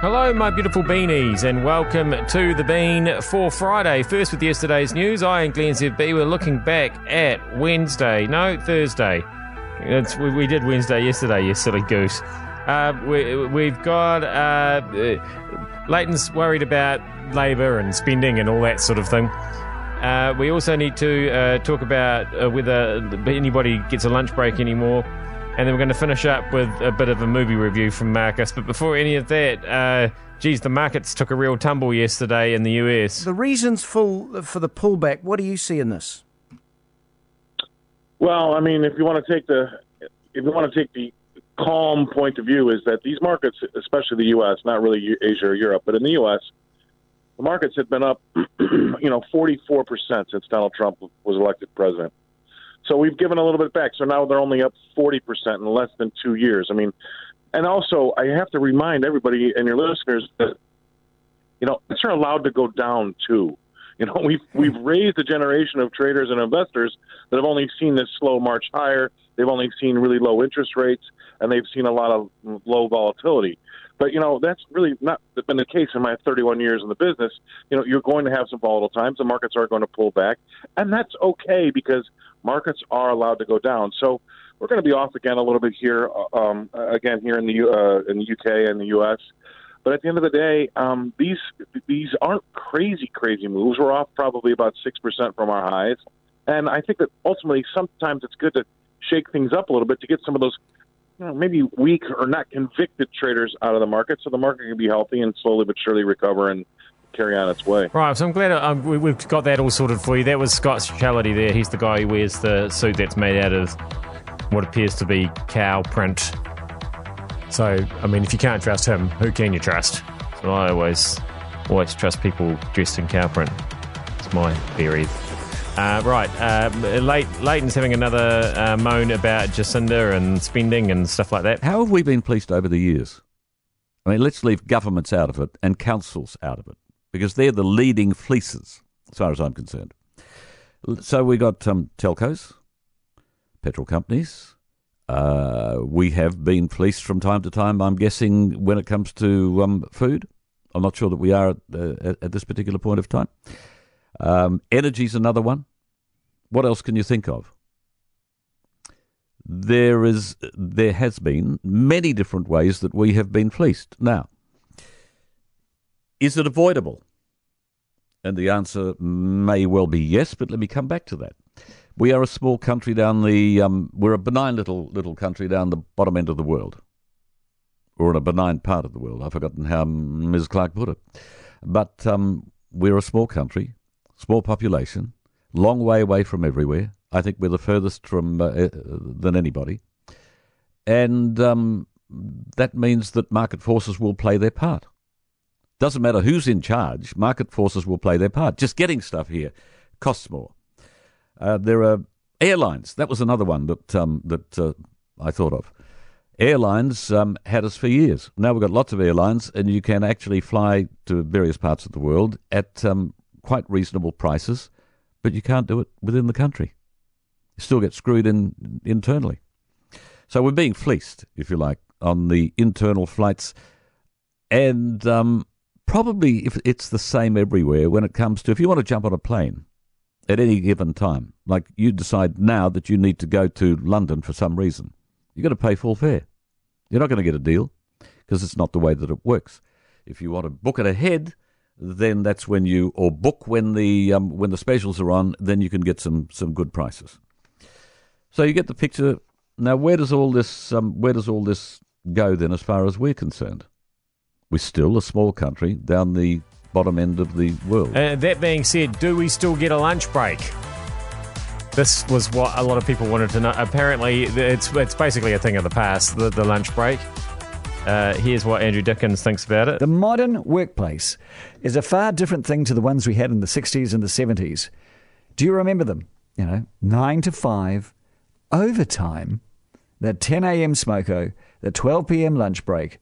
Hello, my beautiful beanies, and welcome to the Bean for Friday. First, with yesterday's news, I and Glenn ZB were looking back at Wednesday, no, Thursday. It's, we, we did Wednesday yesterday, you silly goose. Uh, we, we've got uh, uh, Leighton's worried about labour and spending and all that sort of thing. Uh, we also need to uh, talk about uh, whether anybody gets a lunch break anymore. And then we're going to finish up with a bit of a movie review from Marcus. But before any of that, uh, geez, the markets took a real tumble yesterday in the US. The reasons for, for the pullback, what do you see in this? Well, I mean, if you want to take the if you want to take the calm point of view, is that these markets, especially the U.S., not really Asia or Europe, but in the U.S., the markets had been up, you know, 44 percent since Donald Trump was elected president. So we've given a little bit back. So now they're only up 40% in less than two years. I mean, and also I have to remind everybody and your listeners that, you know, it's are allowed to go down too. You know, we've we've raised a generation of traders and investors that have only seen this slow march higher. They've only seen really low interest rates, and they've seen a lot of low volatility. But you know, that's really not been the case in my 31 years in the business. You know, you're going to have some volatile times. The markets are going to pull back, and that's okay because markets are allowed to go down. So we're going to be off again a little bit here, uh, um, again here in the uh, in the UK and the US. But at the end of the day, um, these these aren't crazy crazy moves. We're off probably about six percent from our highs, and I think that ultimately sometimes it's good to shake things up a little bit to get some of those you know, maybe weak or not convicted traders out of the market, so the market can be healthy and slowly but surely recover and carry on its way. Right, so I'm glad um, we, have got that all sorted for you. That was Scott Challity there. He's the guy who wears the suit that's made out of what appears to be cow print. So, I mean, if you can't trust him, who can you trust? So I always, always trust people dressed in cow print. It's my theory. Uh, right, uh, Leighton's having another uh, moan about Jacinda and spending and stuff like that. How have we been fleeced over the years? I mean, let's leave governments out of it and councils out of it because they're the leading fleeces, as far as I'm concerned. So we got um, telcos, petrol companies. Uh, we have been fleeced from time to time. I'm guessing when it comes to um, food. I'm not sure that we are at, uh, at this particular point of time. Um, energy's another one. What else can you think of? There is, there has been many different ways that we have been fleeced. Now, is it avoidable? And the answer may well be yes, but let me come back to that. We are a small country down the, um, we're a benign little little country down the bottom end of the world, or in a benign part of the world. I've forgotten how Ms. Clark put it, but um, we're a small country, small population, long way away from everywhere. I think we're the furthest from uh, uh than anybody, and um, that means that market forces will play their part. Doesn't matter who's in charge, market forces will play their part. Just getting stuff here costs more. Uh, there are airlines. That was another one that um, that uh, I thought of. Airlines um, had us for years. Now we've got lots of airlines, and you can actually fly to various parts of the world at um, quite reasonable prices, but you can't do it within the country. You still get screwed in internally. So we're being fleeced, if you like, on the internal flights. And um, probably if it's the same everywhere when it comes to if you want to jump on a plane at any given time, like you decide now that you need to go to London for some reason, you've got to pay full fare. You're not going to get a deal because it's not the way that it works. If you want to book it ahead, then that's when you or book when the um, when the specials are on, then you can get some some good prices. So you get the picture. Now, where does all this um, where does all this go then, as far as we're concerned? We're still a small country down the bottom end of the world. Uh, that being said, do we still get a lunch break? This was what a lot of people wanted to know. Apparently, it's it's basically a thing of the past, the, the lunch break. Uh, here's what Andrew Dickens thinks about it. The modern workplace is a far different thing to the ones we had in the 60s and the 70s. Do you remember them? You know, 9 to 5, overtime, the 10 a.m. smoko, the 12 p.m. lunch break,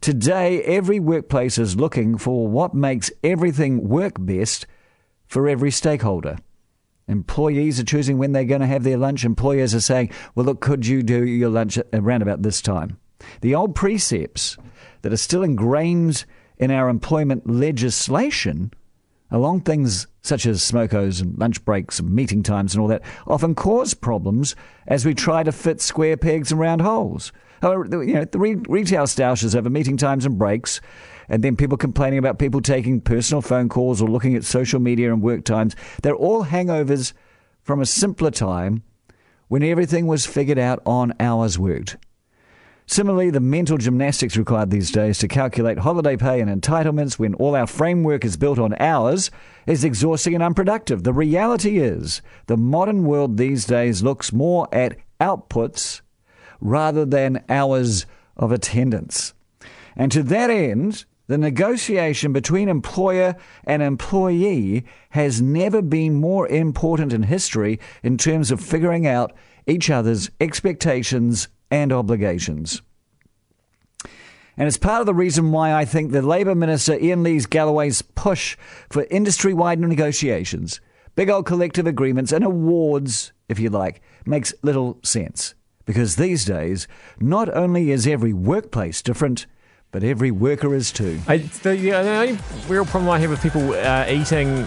Today, every workplace is looking for what makes everything work best for every stakeholder. Employees are choosing when they're going to have their lunch. Employers are saying, well, look, could you do your lunch around about this time? The old precepts that are still ingrained in our employment legislation along things such as smokos and lunch breaks and meeting times and all that often cause problems as we try to fit square pegs in round holes. Oh, you know, the re- retail stoushes over meeting times and breaks, and then people complaining about people taking personal phone calls or looking at social media and work times. They're all hangovers from a simpler time when everything was figured out on hours worked. Similarly, the mental gymnastics required these days to calculate holiday pay and entitlements when all our framework is built on hours is exhausting and unproductive. The reality is, the modern world these days looks more at outputs rather than hours of attendance. And to that end, the negotiation between employer and employee has never been more important in history in terms of figuring out each other's expectations and obligations. And it's part of the reason why I think the Labour Minister Ian Lees-Galloway's push for industry wide negotiations, big old collective agreements, and awards, if you like, makes little sense. Because these days, not only is every workplace different, but every worker is too. I, the, the only real problem I have with people uh, eating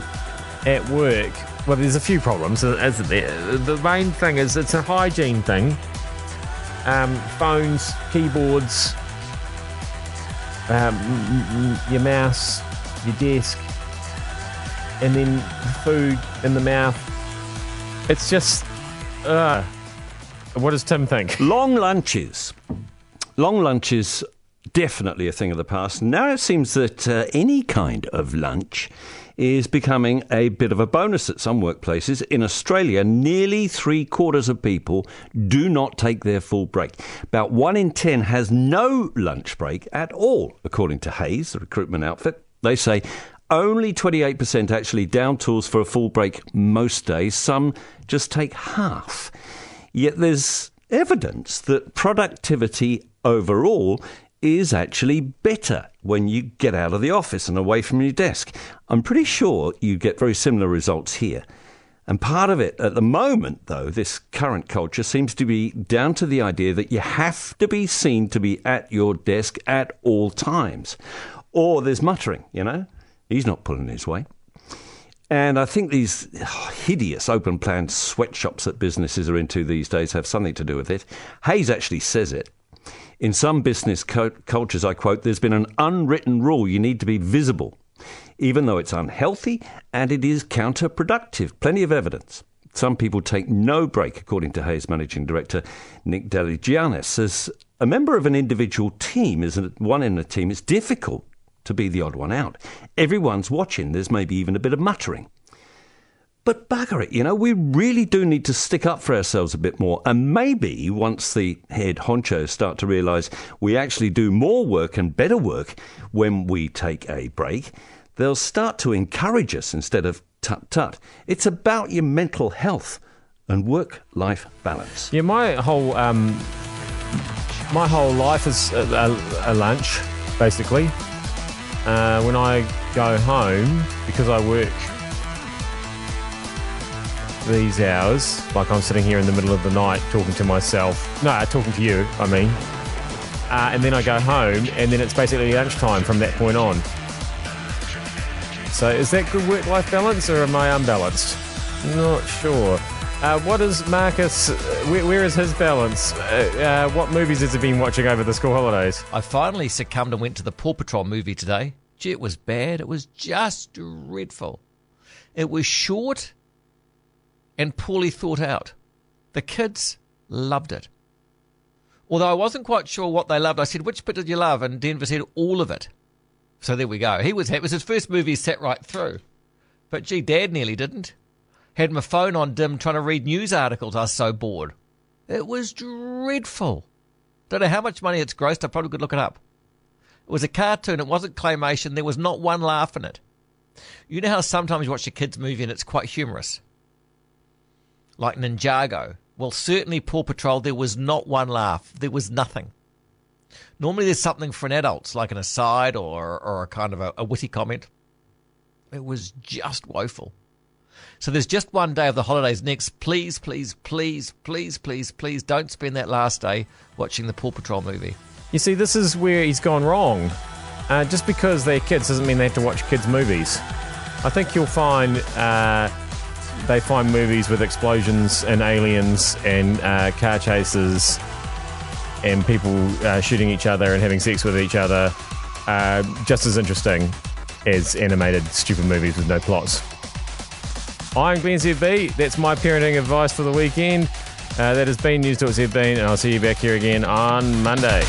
at work, well, there's a few problems. As the main thing is it's a hygiene thing. Um, phones, keyboards, um, your mouse, your desk, and then food in the mouth. It's just, uh, what does Tim think? Long lunches. Long lunches, definitely a thing of the past. Now it seems that uh, any kind of lunch is becoming a bit of a bonus at some workplaces. In Australia, nearly three quarters of people do not take their full break. About one in ten has no lunch break at all, according to Hays, the recruitment outfit. They say only 28% actually down tools for a full break most days. Some just take half. Yet there's evidence that productivity overall is actually better when you get out of the office and away from your desk. I'm pretty sure you get very similar results here. And part of it at the moment, though, this current culture seems to be down to the idea that you have to be seen to be at your desk at all times. Or there's muttering, you know? He's not pulling his weight. And I think these hideous open plan sweatshops that businesses are into these days have something to do with it. Hays actually says it. In some business co- cultures, I quote, there's been an unwritten rule you need to be visible, even though it's unhealthy and it is counterproductive. Plenty of evidence. Some people take no break, according to Hays managing director Nick Deligiannis. As a member of an individual team, as one in a team, it's difficult to be the odd one out. Everyone's watching, there's maybe even a bit of muttering. But bugger it, you know, we really do need to stick up for ourselves a bit more. And maybe once the head honchos start to realise we actually do more work and better work when we take a break, they'll start to encourage us instead of tut tut. It's about your mental health and work life balance. Yeah, my whole um, my whole life is a, a, a lunch, basically. Uh, when I go home, because I work these hours, like I'm sitting here in the middle of the night talking to myself, no, talking to you, I mean, uh, and then I go home, and then it's basically lunchtime from that point on. So is that good work-life balance, or am I unbalanced? Not sure. Uh, what is Marcus? Uh, where, where is his balance? Uh, uh, what movies has he been watching over the school holidays? I finally succumbed and went to the Paw Patrol movie today. Gee, it was bad. It was just dreadful. It was short and poorly thought out. The kids loved it. Although I wasn't quite sure what they loved, I said, "Which bit did you love?" And Denver said, "All of it." So there we go. He was it was his first movie he sat right through. But gee, Dad nearly didn't. Had my phone on dim trying to read news articles. I was so bored. It was dreadful. Don't know how much money it's grossed. I probably could look it up. It was a cartoon. It wasn't claymation. There was not one laugh in it. You know how sometimes you watch a kids' movie and it's quite humorous, like Ninjago. Well, certainly Paw Patrol. There was not one laugh. There was nothing. Normally, there's something for an adult, like an aside or or a kind of a, a witty comment. It was just woeful. So there's just one day of the holidays next. Please, please, please, please, please, please don't spend that last day watching the Paw Patrol movie. You see, this is where he's gone wrong. uh, just because they're kids doesn't mean they have to watch kids' movies. I think you'll find uh, they find movies with explosions and aliens and uh, car chases and people uh, shooting each other and having sex with each other uh, just as interesting as animated stupid movies with no plots. I'm Glenn ZB. That's my parenting advice for the weekend. Uh, that has been Newstalk ZB, and I'll see you back here again on Monday.